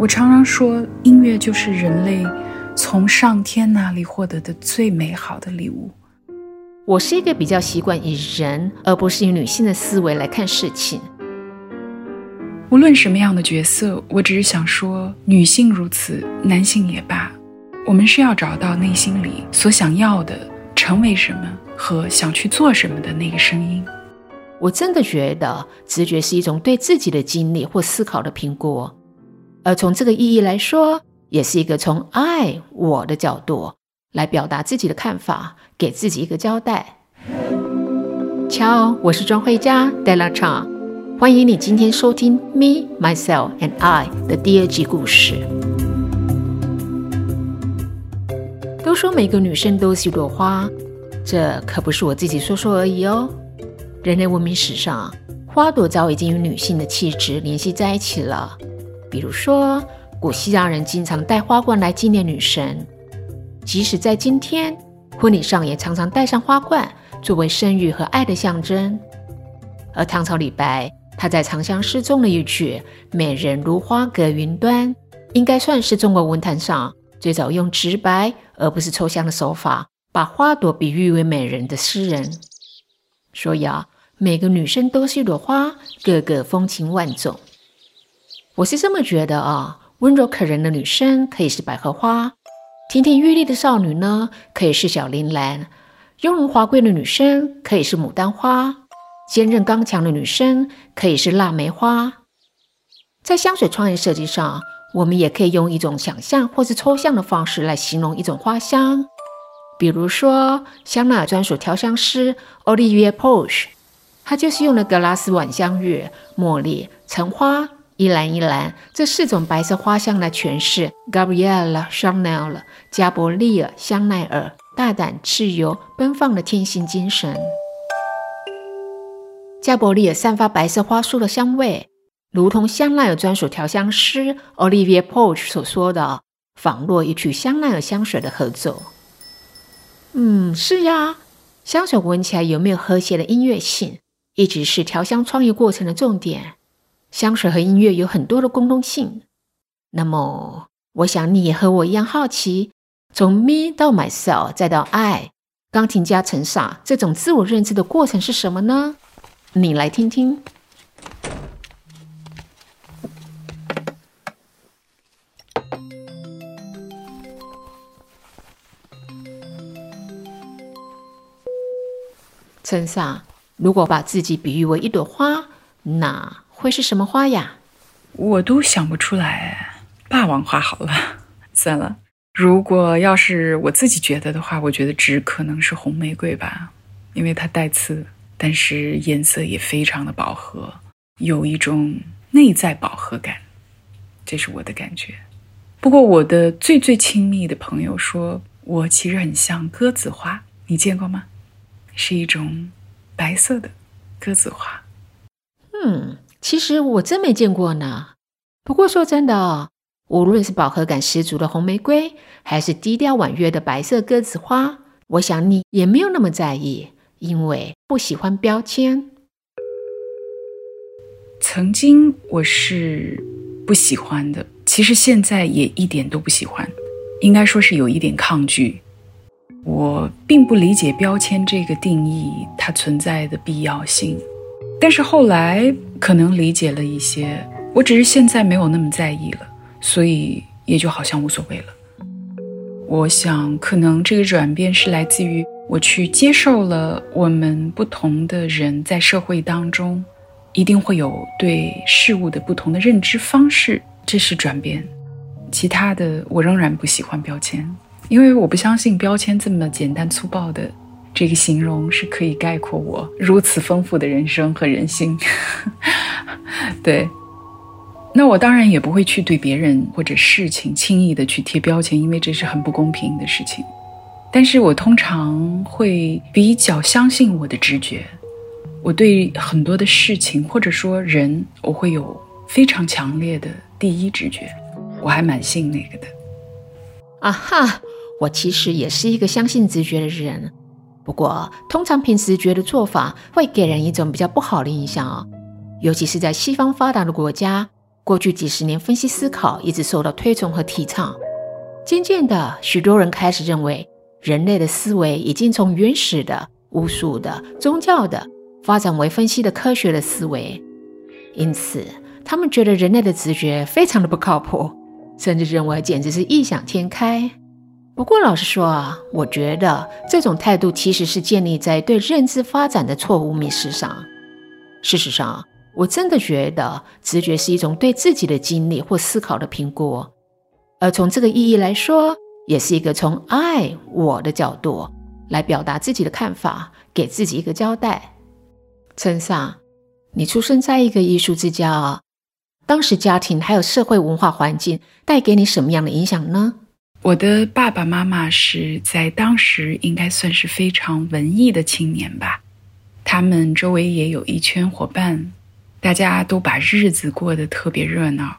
我常常说，音乐就是人类从上天那里获得的最美好的礼物。我是一个比较习惯以人而不是以女性的思维来看事情。无论什么样的角色，我只是想说，女性如此，男性也罢，我们是要找到内心里所想要的，成为什么和想去做什么的那个声音。我真的觉得，直觉是一种对自己的经历或思考的评估，而从这个意义来说，也是一个从爱我的角度来表达自己的看法，给自己一个交代。瞧，我是庄慧佳，Della Chan，。欢迎你今天收听《Me, Myself and I》的第二集故事。都说每个女生都是一朵花，这可不是我自己说说而已哦。人类文明史上，花朵早已经与女性的气质联系在一起了。比如说，古希腊人经常带花冠来纪念女神，即使在今天，婚礼上也常常戴上花冠，作为生育和爱的象征。而唐朝李白。他在《长相思》中的一句“美人如花隔云端”，应该算是中国文坛上最早用直白而不是抽象的手法，把花朵比喻为美人的诗人。所以啊，每个女生都是一朵花，个个风情万种。我是这么觉得啊，温柔可人的女生可以是百合花，亭亭玉立的少女呢，可以是小铃兰，雍容华贵的女生可以是牡丹花。坚韧刚强的女生可以是腊梅花，在香水创意设计上，我们也可以用一种想象或是抽象的方式来形容一种花香。比如说，香奈儿专属调香师 Olivia Porsche，他就是用了格拉斯晚香月、茉莉、橙花、依兰依兰这四种白色花香来诠释 Gabrielle Chanel 加伯利尔香奈儿大胆、自由、奔放的天性精神。加伯利尔散发白色花束的香味，如同香奈儿专属调香师 Olivia Porch 所说的，仿若一曲香奈儿香水的合奏。嗯，是呀，香水闻起来有没有和谐的音乐性，一直是调香创意过程的重点。香水和音乐有很多的共通性。那么，我想你也和我一样好奇，从 Me 到 Myself 再到 I，钢琴家陈萨这种自我认知的过程是什么呢？你来听听，陈萨，如果把自己比喻为一朵花，那会是什么花呀？我都想不出来，霸王花好了，算了。如果要是我自己觉得的话，我觉得只可能是红玫瑰吧，因为它带刺。但是颜色也非常的饱和，有一种内在饱和感，这是我的感觉。不过我的最最亲密的朋友说我其实很像鸽子花，你见过吗？是一种白色的鸽子花。嗯，其实我真没见过呢。不过说真的，无论是饱和感十足的红玫瑰，还是低调婉约的白色鸽子花，我想你也没有那么在意。因为不喜欢标签，曾经我是不喜欢的，其实现在也一点都不喜欢，应该说是有一点抗拒。我并不理解标签这个定义它存在的必要性，但是后来可能理解了一些，我只是现在没有那么在意了，所以也就好像无所谓了。我想，可能这个转变是来自于。我去接受了我们不同的人在社会当中，一定会有对事物的不同的认知方式，这是转变。其他的，我仍然不喜欢标签，因为我不相信标签这么简单粗暴的这个形容是可以概括我如此丰富的人生和人性。对，那我当然也不会去对别人或者事情轻易的去贴标签，因为这是很不公平的事情。但是我通常会比较相信我的直觉，我对很多的事情或者说人，我会有非常强烈的第一直觉，我还蛮信那个的。啊哈，我其实也是一个相信直觉的人，不过通常凭直觉的做法会给人一种比较不好的印象哦，尤其是在西方发达的国家，过去几十年分析思考一直受到推崇和提倡。渐渐的，许多人开始认为，人类的思维已经从原始的、巫术的、宗教的，发展为分析的科学的思维。因此，他们觉得人类的直觉非常的不靠谱，甚至认为简直是异想天开。不过，老实说啊，我觉得这种态度其实是建立在对认知发展的错误迷失上。事实上，我真的觉得直觉是一种对自己的经历或思考的评估，而从这个意义来说，也是一个从爱我的角度来表达自己的看法，给自己一个交代。陈上，你出生在一个艺术之家，当时家庭还有社会文化环境带给你什么样的影响呢？我的爸爸妈妈是在当时应该算是非常文艺的青年吧，他们周围也有一圈伙伴。大家都把日子过得特别热闹，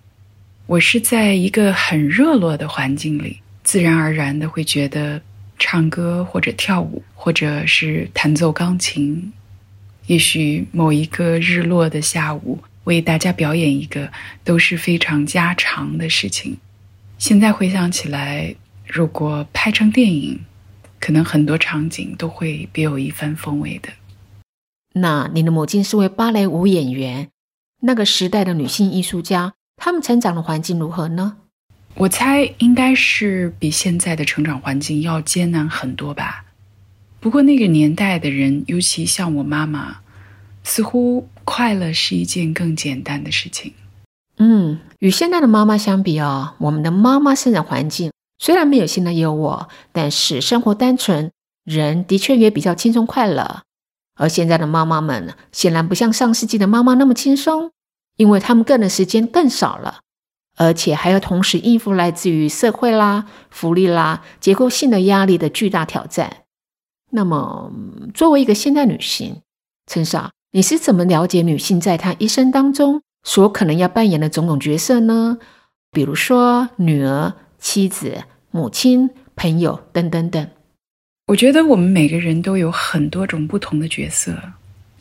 我是在一个很热络的环境里，自然而然的会觉得唱歌或者跳舞，或者是弹奏钢琴，也许某一个日落的下午为大家表演一个都是非常家常的事情。现在回想起来，如果拍成电影，可能很多场景都会别有一番风味的。那你的母亲是位芭蕾舞演员，那个时代的女性艺术家，她们成长的环境如何呢？我猜应该是比现在的成长环境要艰难很多吧。不过那个年代的人，尤其像我妈妈，似乎快乐是一件更简单的事情。嗯，与现在的妈妈相比哦，我们的妈妈生长环境虽然没有现在优渥，但是生活单纯，人的确也比较轻松快乐。而现在的妈妈们显然不像上世纪的妈妈那么轻松，因为她们个人时间更少了，而且还要同时应付来自于社会啦、福利啦、结构性的压力的巨大挑战。那么，作为一个现代女性，陈少，你是怎么了解女性在她一生当中所可能要扮演的种种角色呢？比如说女儿、妻子、母亲、朋友等等等。我觉得我们每个人都有很多种不同的角色，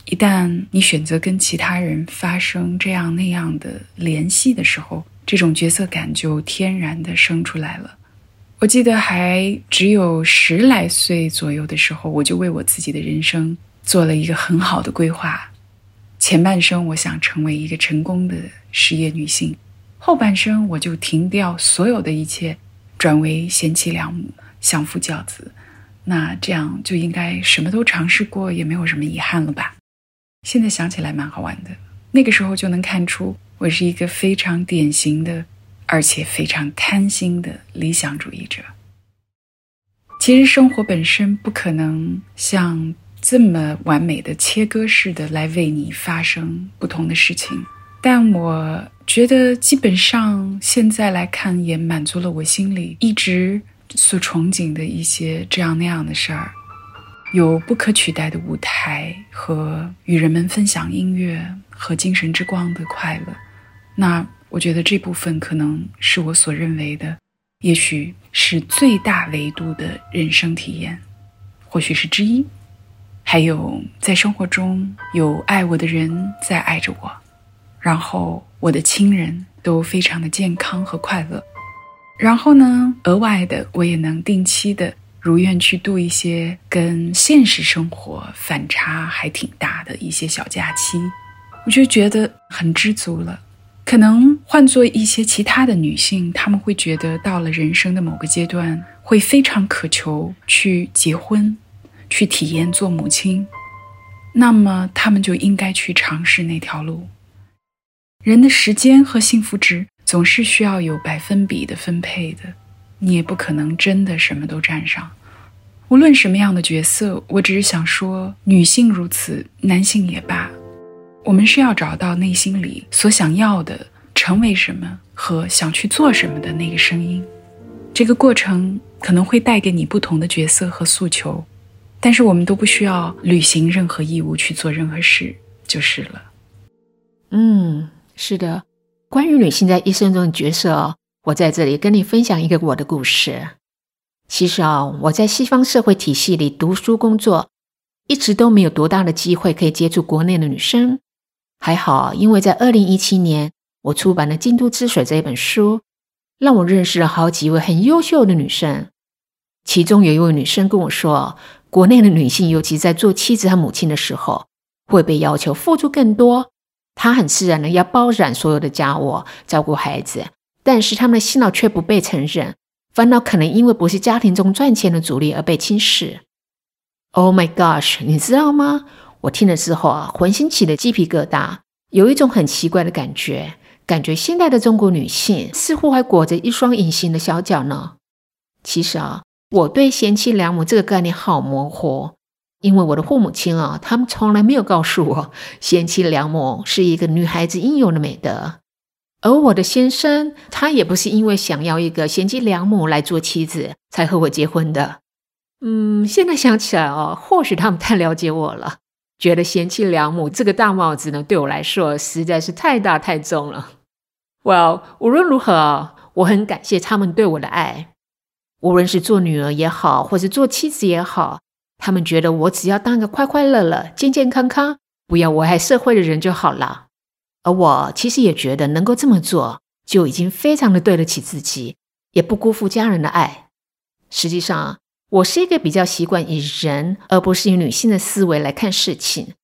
一旦你选择跟其他人发生这样那样的联系的时候，这种角色感就天然的生出来了。我记得还只有十来岁左右的时候，我就为我自己的人生做了一个很好的规划。前半生我想成为一个成功的事业女性，后半生我就停掉所有的一切，转为贤妻良母、相夫教子。那这样就应该什么都尝试过，也没有什么遗憾了吧？现在想起来蛮好玩的。那个时候就能看出，我是一个非常典型的，而且非常贪心的理想主义者。其实生活本身不可能像这么完美的切割式的来为你发生不同的事情，但我觉得基本上现在来看，也满足了我心里一直。所憧憬的一些这样那样的事儿，有不可取代的舞台和与人们分享音乐和精神之光的快乐。那我觉得这部分可能是我所认为的，也许是最大维度的人生体验，或许是之一。还有在生活中有爱我的人在爱着我，然后我的亲人都非常的健康和快乐。然后呢，额外的我也能定期的如愿去度一些跟现实生活反差还挺大的一些小假期，我就觉得很知足了。可能换做一些其他的女性，她们会觉得到了人生的某个阶段，会非常渴求去结婚，去体验做母亲，那么他们就应该去尝试那条路。人的时间和幸福值。总是需要有百分比的分配的，你也不可能真的什么都占上。无论什么样的角色，我只是想说，女性如此，男性也罢，我们是要找到内心里所想要的，成为什么和想去做什么的那个声音。这个过程可能会带给你不同的角色和诉求，但是我们都不需要履行任何义务去做任何事，就是了。嗯，是的。关于女性在一生中的角色，我在这里跟你分享一个我的故事。其实啊，我在西方社会体系里读书工作，一直都没有多大的机会可以接触国内的女生。还好，因为在二零一七年，我出版了《京都之水》这本书，让我认识了好几位很优秀的女生。其中有一位女生跟我说，国内的女性，尤其在做妻子和母亲的时候，会被要求付出更多。她很自然的要包揽所有的家务，照顾孩子，但是他们的辛劳却不被承认，烦恼可能因为不是家庭中赚钱的主力而被轻视。Oh my gosh，你知道吗？我听了之后啊，浑身起了鸡皮疙瘩，有一种很奇怪的感觉，感觉现代的中国女性似乎还裹着一双隐形的小脚呢。其实啊，我对贤妻良母这个概念好模糊。因为我的父母亲啊，他们从来没有告诉我，贤妻良母是一个女孩子应有的美德。而我的先生，他也不是因为想要一个贤妻良母来做妻子才和我结婚的。嗯，现在想起来哦，或许他们太了解我了，觉得贤妻良母这个大帽子呢，对我来说实在是太大太重了。Well，无论如何，我很感谢他们对我的爱，无论是做女儿也好，或是做妻子也好。他们觉得我只要当个快快乐乐、健健康康、不要危害社会的人就好了。而我其实也觉得能够这么做，就已经非常的对得起自己，也不辜负家人的爱。实际上，我是一个比较习惯以人而不是以女性的思维来看事情。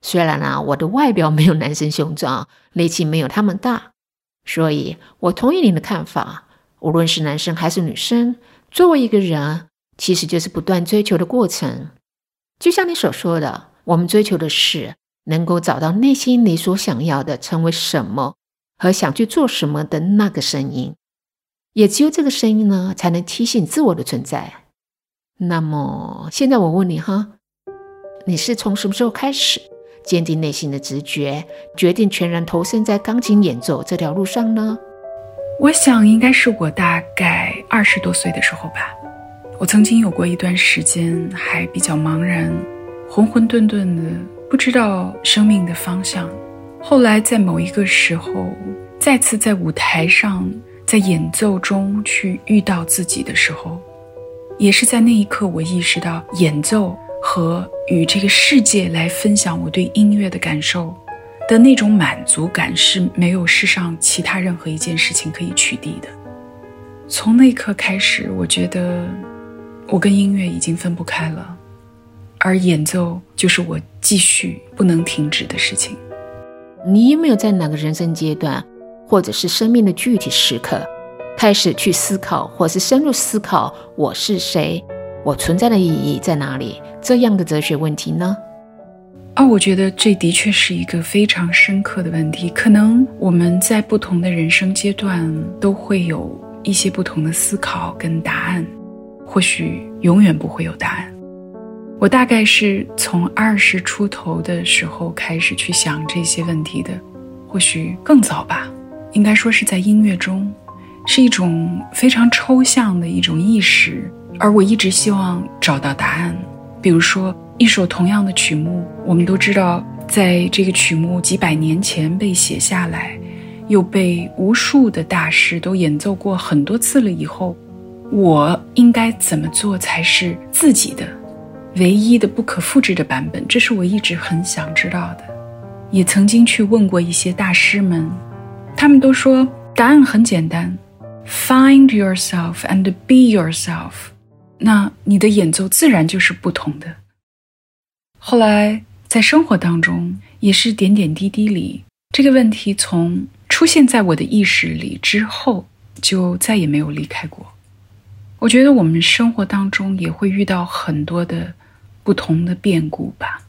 虽然啊，我的外表没有男生雄壮，力气没有他们大，所以我同意您的看法。无论是男生还是女生，作为一个人。其实就是不断追求的过程，就像你所说的，我们追求的是能够找到内心里所想要的，成为什么和想去做什么的那个声音。也只有这个声音呢，才能提醒自我的存在。那么现在我问你哈，你是从什么时候开始坚定内心的直觉，决定全然投身在钢琴演奏这条路上呢？我想应该是我大概二十多岁的时候吧。我曾经有过一段时间还比较茫然、浑浑沌沌的，不知道生命的方向。后来在某一个时候，再次在舞台上，在演奏中去遇到自己的时候，也是在那一刻，我意识到演奏和与这个世界来分享我对音乐的感受的那种满足感是没有世上其他任何一件事情可以取缔的。从那一刻开始，我觉得。我跟音乐已经分不开了，而演奏就是我继续不能停止的事情。你有没有在哪个人生阶段，或者是生命的具体时刻，开始去思考，或是深入思考我是谁，我存在的意义在哪里这样的哲学问题呢？啊，我觉得这的确是一个非常深刻的问题。可能我们在不同的人生阶段都会有一些不同的思考跟答案。或许永远不会有答案。我大概是从二十出头的时候开始去想这些问题的，或许更早吧。应该说是在音乐中，是一种非常抽象的一种意识，而我一直希望找到答案。比如说，一首同样的曲目，我们都知道，在这个曲目几百年前被写下来，又被无数的大师都演奏过很多次了以后。我应该怎么做才是自己的唯一的不可复制的版本？这是我一直很想知道的，也曾经去问过一些大师们，他们都说答案很简单：find yourself and be yourself。那你的演奏自然就是不同的。后来在生活当中，也是点点滴滴里，这个问题从出现在我的意识里之后，就再也没有离开过。我觉得我们生活当中也会遇到很多的不同的变故吧，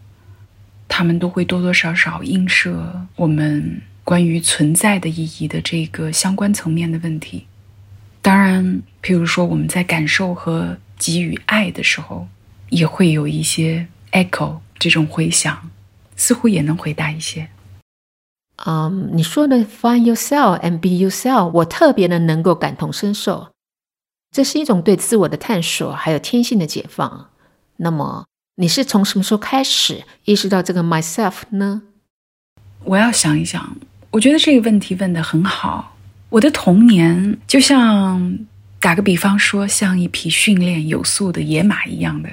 他们都会多多少少映射我们关于存在的意义的这个相关层面的问题。当然，譬如说我们在感受和给予爱的时候，也会有一些 echo 这种回响，似乎也能回答一些。嗯，你说的 find yourself and be yourself，我特别的能够感同身受。这是一种对自我的探索，还有天性的解放。那么，你是从什么时候开始意识到这个 myself 呢？我要想一想。我觉得这个问题问得很好。我的童年就像打个比方说，像一匹训练有素的野马一样的，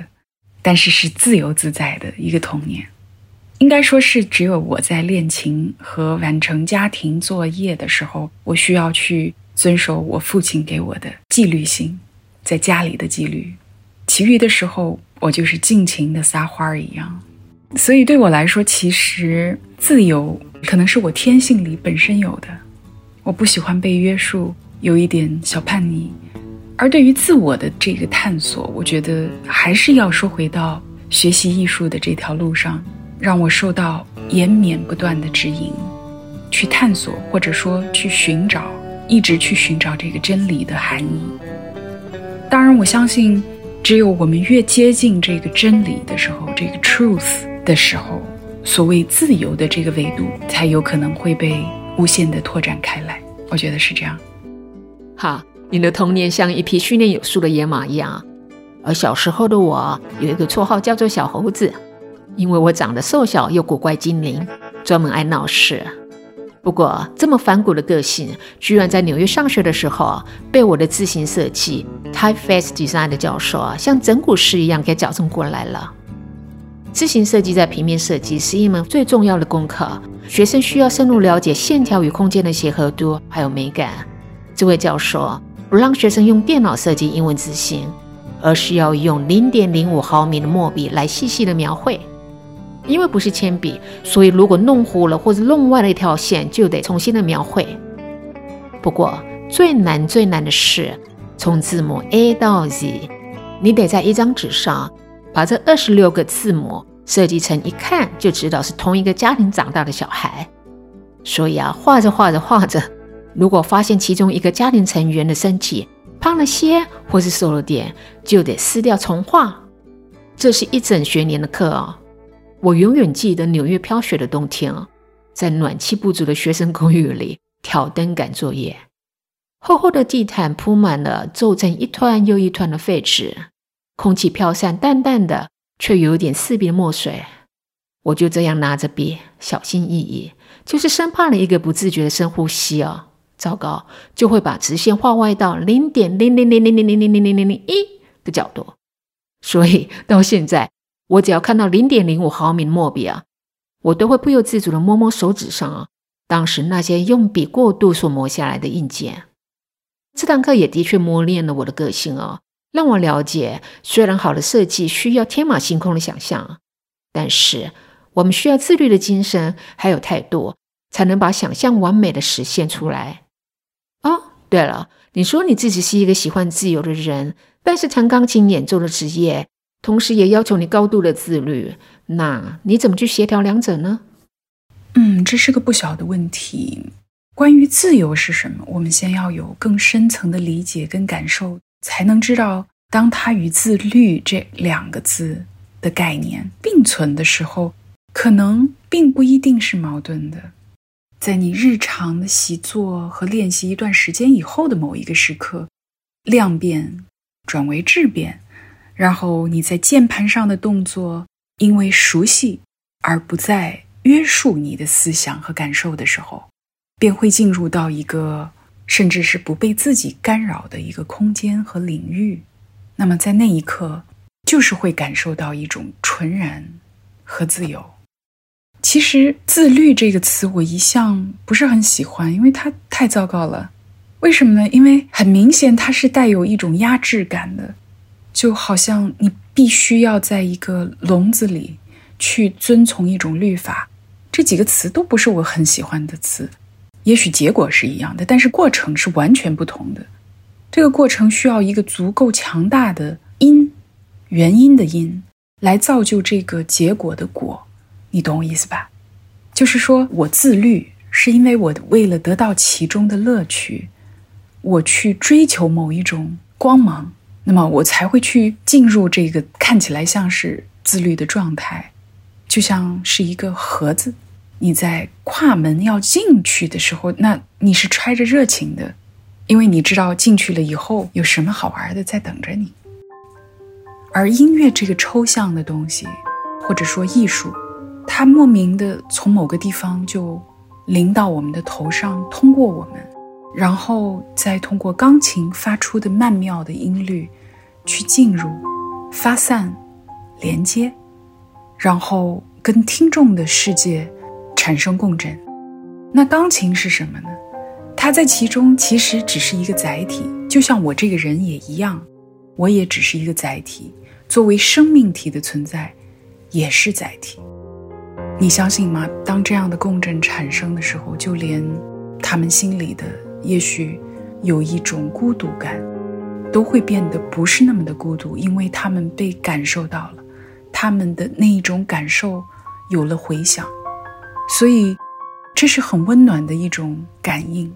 但是是自由自在的一个童年。应该说是只有我在练琴和完成家庭作业的时候，我需要去遵守我父亲给我的纪律性，在家里的纪律。其余的时候，我就是尽情的撒欢儿一样。所以对我来说，其实自由可能是我天性里本身有的。我不喜欢被约束，有一点小叛逆。而对于自我的这个探索，我觉得还是要说回到学习艺术的这条路上，让我受到延绵不断的指引，去探索或者说去寻找，一直去寻找这个真理的含义。当然，我相信，只有我们越接近这个真理的时候，这个 truth 的时候，所谓自由的这个维度，才有可能会被无限的拓展开来。我觉得是这样。好。你的童年像一匹训练有素的野马一样，而小时候的我有一个绰号叫做小猴子，因为我长得瘦小又古怪精灵，专门爱闹事。不过这么反骨的个性，居然在纽约上学的时候被我的自行设计 Typeface Design 的教授啊，像整蛊师一样给矫正过来了。自行设计在平面设计是一门最重要的功课，学生需要深入了解线条与空间的协和度还有美感。这位教授。不让学生用电脑设计英文字形，而是要用零点零五毫米的墨笔来细细的描绘。因为不是铅笔，所以如果弄糊了或者弄歪了一条线，就得重新的描绘。不过最难最难的是，从字母 A 到 Z，你得在一张纸上把这二十六个字母设计成一看就知道是同一个家庭长大的小孩。所以啊，画着画着画着。如果发现其中一个家庭成员的身体胖了些，或是瘦了点，就得撕掉重画。这是一整学年的课啊！我永远记得纽约飘雪的冬天啊，在暖气不足的学生公寓里挑灯赶作业，厚厚的地毯铺满了皱成一团又一团的废纸，空气飘散淡淡的，却有点刺鼻的墨水。我就这样拿着笔，小心翼翼，就是生怕了一个不自觉的深呼吸啊。糟糕，就会把直线画歪到零点零零零零零零零零零零零一的角度。所以到现在，我只要看到零点零五毫米的墨笔啊，我都会不由自主的摸摸手指上啊，当时那些用笔过度所磨下来的印记。这堂课也的确磨练了我的个性哦，让我了解，虽然好的设计需要天马行空的想象，但是我们需要自律的精神还有态度，才能把想象完美的实现出来。对了，你说你自己是一个喜欢自由的人，但是弹钢琴演奏的职业，同时也要求你高度的自律，那你怎么去协调两者呢？嗯，这是个不小的问题。关于自由是什么，我们先要有更深层的理解跟感受，才能知道，当它与自律这两个字的概念并存的时候，可能并不一定是矛盾的。在你日常的习作和练习一段时间以后的某一个时刻，量变转为质变，然后你在键盘上的动作因为熟悉而不再约束你的思想和感受的时候，便会进入到一个甚至是不被自己干扰的一个空间和领域。那么在那一刻，就是会感受到一种纯然和自由。其实“自律”这个词我一向不是很喜欢，因为它太糟糕了。为什么呢？因为很明显它是带有一种压制感的，就好像你必须要在一个笼子里去遵从一种律法。这几个词都不是我很喜欢的词。也许结果是一样的，但是过程是完全不同的。这个过程需要一个足够强大的因，原因的因，来造就这个结果的果。你懂我意思吧？就是说我自律，是因为我为了得到其中的乐趣，我去追求某一种光芒，那么我才会去进入这个看起来像是自律的状态，就像是一个盒子，你在跨门要进去的时候，那你是揣着热情的，因为你知道进去了以后有什么好玩的在等着你。而音乐这个抽象的东西，或者说艺术。它莫名的从某个地方就临到我们的头上，通过我们，然后再通过钢琴发出的曼妙的音律，去进入、发散、连接，然后跟听众的世界产生共振。那钢琴是什么呢？它在其中其实只是一个载体，就像我这个人也一样，我也只是一个载体，作为生命体的存在，也是载体。你相信吗？当这样的共振产生的时候，就连他们心里的也许有一种孤独感，都会变得不是那么的孤独，因为他们被感受到了，他们的那一种感受有了回响，所以这是很温暖的一种感应。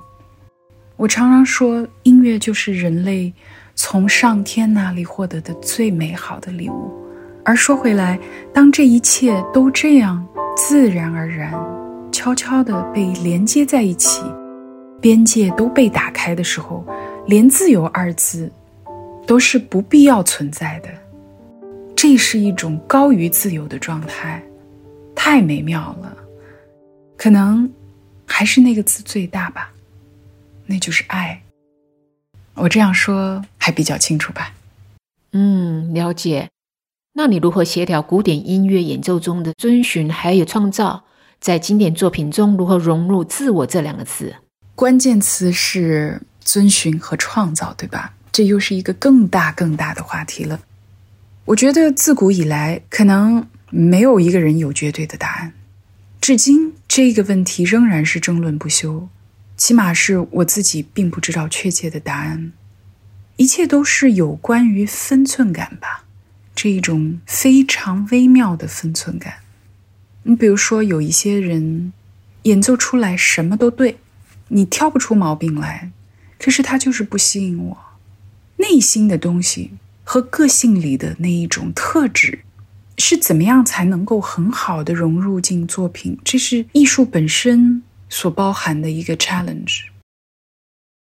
我常常说，音乐就是人类从上天那里获得的最美好的礼物。而说回来，当这一切都这样。自然而然，悄悄地被连接在一起，边界都被打开的时候，连“自由”二字都是不必要存在的。这是一种高于自由的状态，太美妙了。可能还是那个字最大吧，那就是爱。我这样说还比较清楚吧？嗯，了解。那你如何协调古典音乐演奏中的遵循还有创造，在经典作品中如何融入自我这两个字？关键词是遵循和创造，对吧？这又是一个更大更大的话题了。我觉得自古以来，可能没有一个人有绝对的答案，至今这个问题仍然是争论不休。起码是我自己并不知道确切的答案，一切都是有关于分寸感吧。这一种非常微妙的分寸感，你比如说，有一些人演奏出来什么都对，你挑不出毛病来，可是他就是不吸引我。内心的东西和个性里的那一种特质，是怎么样才能够很好的融入进作品？这是艺术本身所包含的一个 challenge。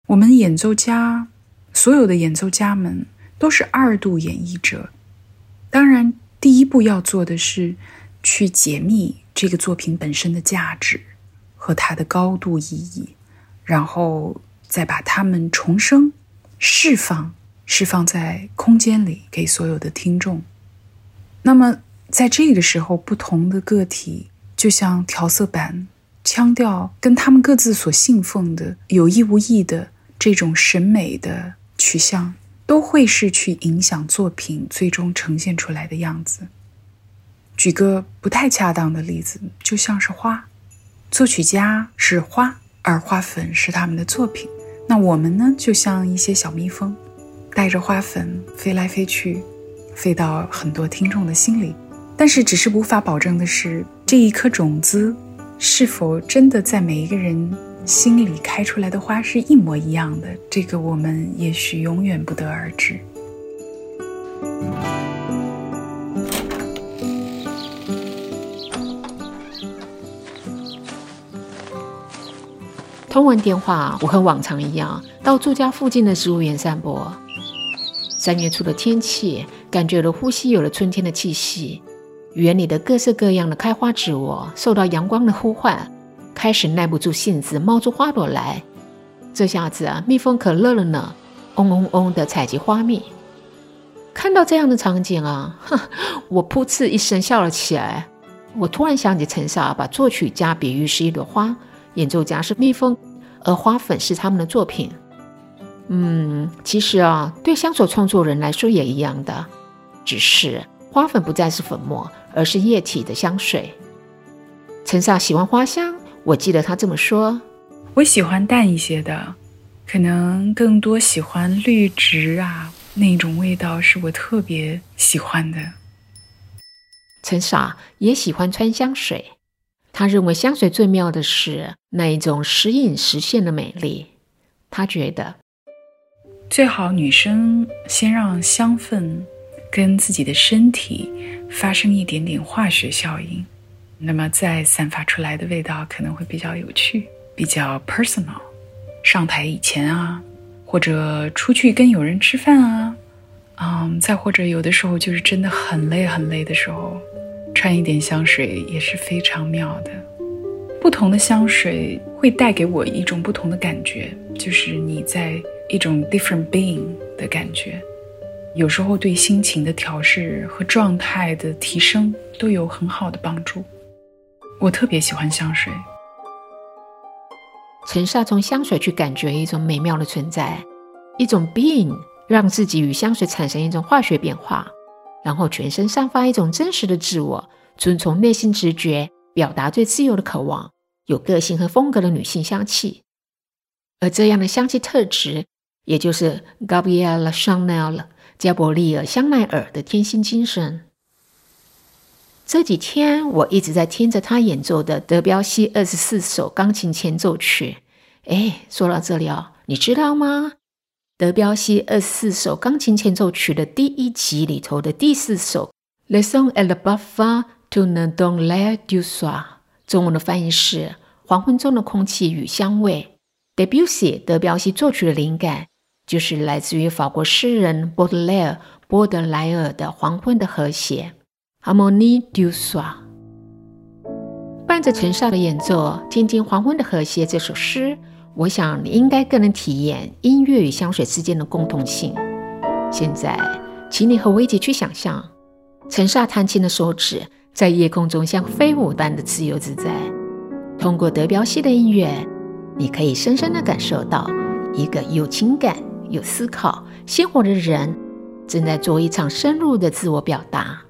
我们演奏家，所有的演奏家们都是二度演绎者。当然，第一步要做的是去解密这个作品本身的价值和它的高度意义，然后再把它们重生、释放、释放在空间里给所有的听众。那么，在这个时候，不同的个体就像调色板、腔调，跟他们各自所信奉的有意无意的这种审美的取向。都会是去影响作品最终呈现出来的样子。举个不太恰当的例子，就像是花，作曲家是花，而花粉是他们的作品。那我们呢，就像一些小蜜蜂，带着花粉飞来飞去，飞到很多听众的心里。但是，只是无法保证的是，这一颗种子是否真的在每一个人。心里开出来的花是一模一样的，这个我们也许永远不得而知。通完电话，我和往常一样到住家附近的植物园散步。三月初的天气，感觉了呼吸有了春天的气息。园里的各式各样的开花植物受到阳光的呼唤。开始耐不住性子，冒出花朵来。这下子啊，蜜蜂可乐了呢，嗡嗡嗡的采集花蜜。看到这样的场景啊，哼，我噗嗤一声笑了起来。我突然想起陈少把作曲家比喻是一朵花，演奏家是蜜蜂，而花粉是他们的作品。嗯，其实啊，对香水创作人来说也一样的，只是花粉不再是粉末，而是液体的香水。陈少喜欢花香。我记得他这么说：“我喜欢淡一些的，可能更多喜欢绿植啊，那种味道是我特别喜欢的。”陈傻也喜欢穿香水，他认为香水最妙的是那一种时隐时现的美丽。他觉得最好女生先让香氛跟自己的身体发生一点点化学效应。那么再散发出来的味道可能会比较有趣，比较 personal。上台以前啊，或者出去跟友人吃饭啊，嗯，再或者有的时候就是真的很累很累的时候，穿一点香水也是非常妙的。不同的香水会带给我一种不同的感觉，就是你在一种 different being 的感觉。有时候对心情的调试和状态的提升都有很好的帮助。我特别喜欢香水。陈莎从香水去感觉一种美妙的存在，一种 being，让自己与香水产生一种化学变化，然后全身散发一种真实的自我，遵从内心直觉，表达最自由的渴望，有个性和风格的女性香气。而这样的香气特质，也就是 Gabrielle Chanel 加伯利尔香奈儿的天性精神。这几天我一直在听着他演奏的德彪西二十四首钢琴前奏曲。哎，说到这里哦，你知道吗？德彪西二十四首钢琴前奏曲的第一集里头的第四首《Leçon et le parfum de ne don l'air du soir》，中文的翻译是《黄昏中的空气与香味》。Debussy 德彪西作曲的灵感就是来自于法国诗人波德莱尔波德莱尔的《黄昏的和谐》。Harmonie du soir，伴着陈少的演奏，听听《黄昏的和谐》这首诗，我想你应该更能体验音乐与香水之间的共同性。现在，请你和我一起去想象，陈少弹琴的手指在夜空中像飞舞般的自由自在。通过德彪西的音乐，你可以深深地感受到一个有情感、有思考、鲜活的人正在做一场深入的自我表达。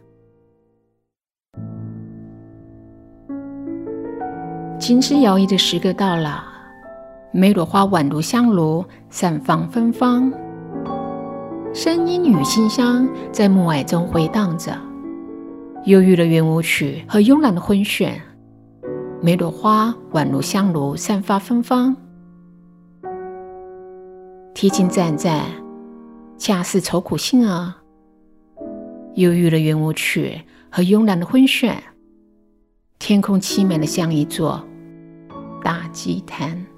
金枝摇曳的时刻到了，每朵花宛如香炉，散放芬芳。声音与馨香在暮霭中回荡着，忧郁的圆舞曲和慵懒的昏眩。每朵花宛如香炉，散发芬芳。提琴站在，恰似愁苦杏儿。忧郁的圆舞曲和慵懒的昏眩。天空凄美的像一座。大祭坛。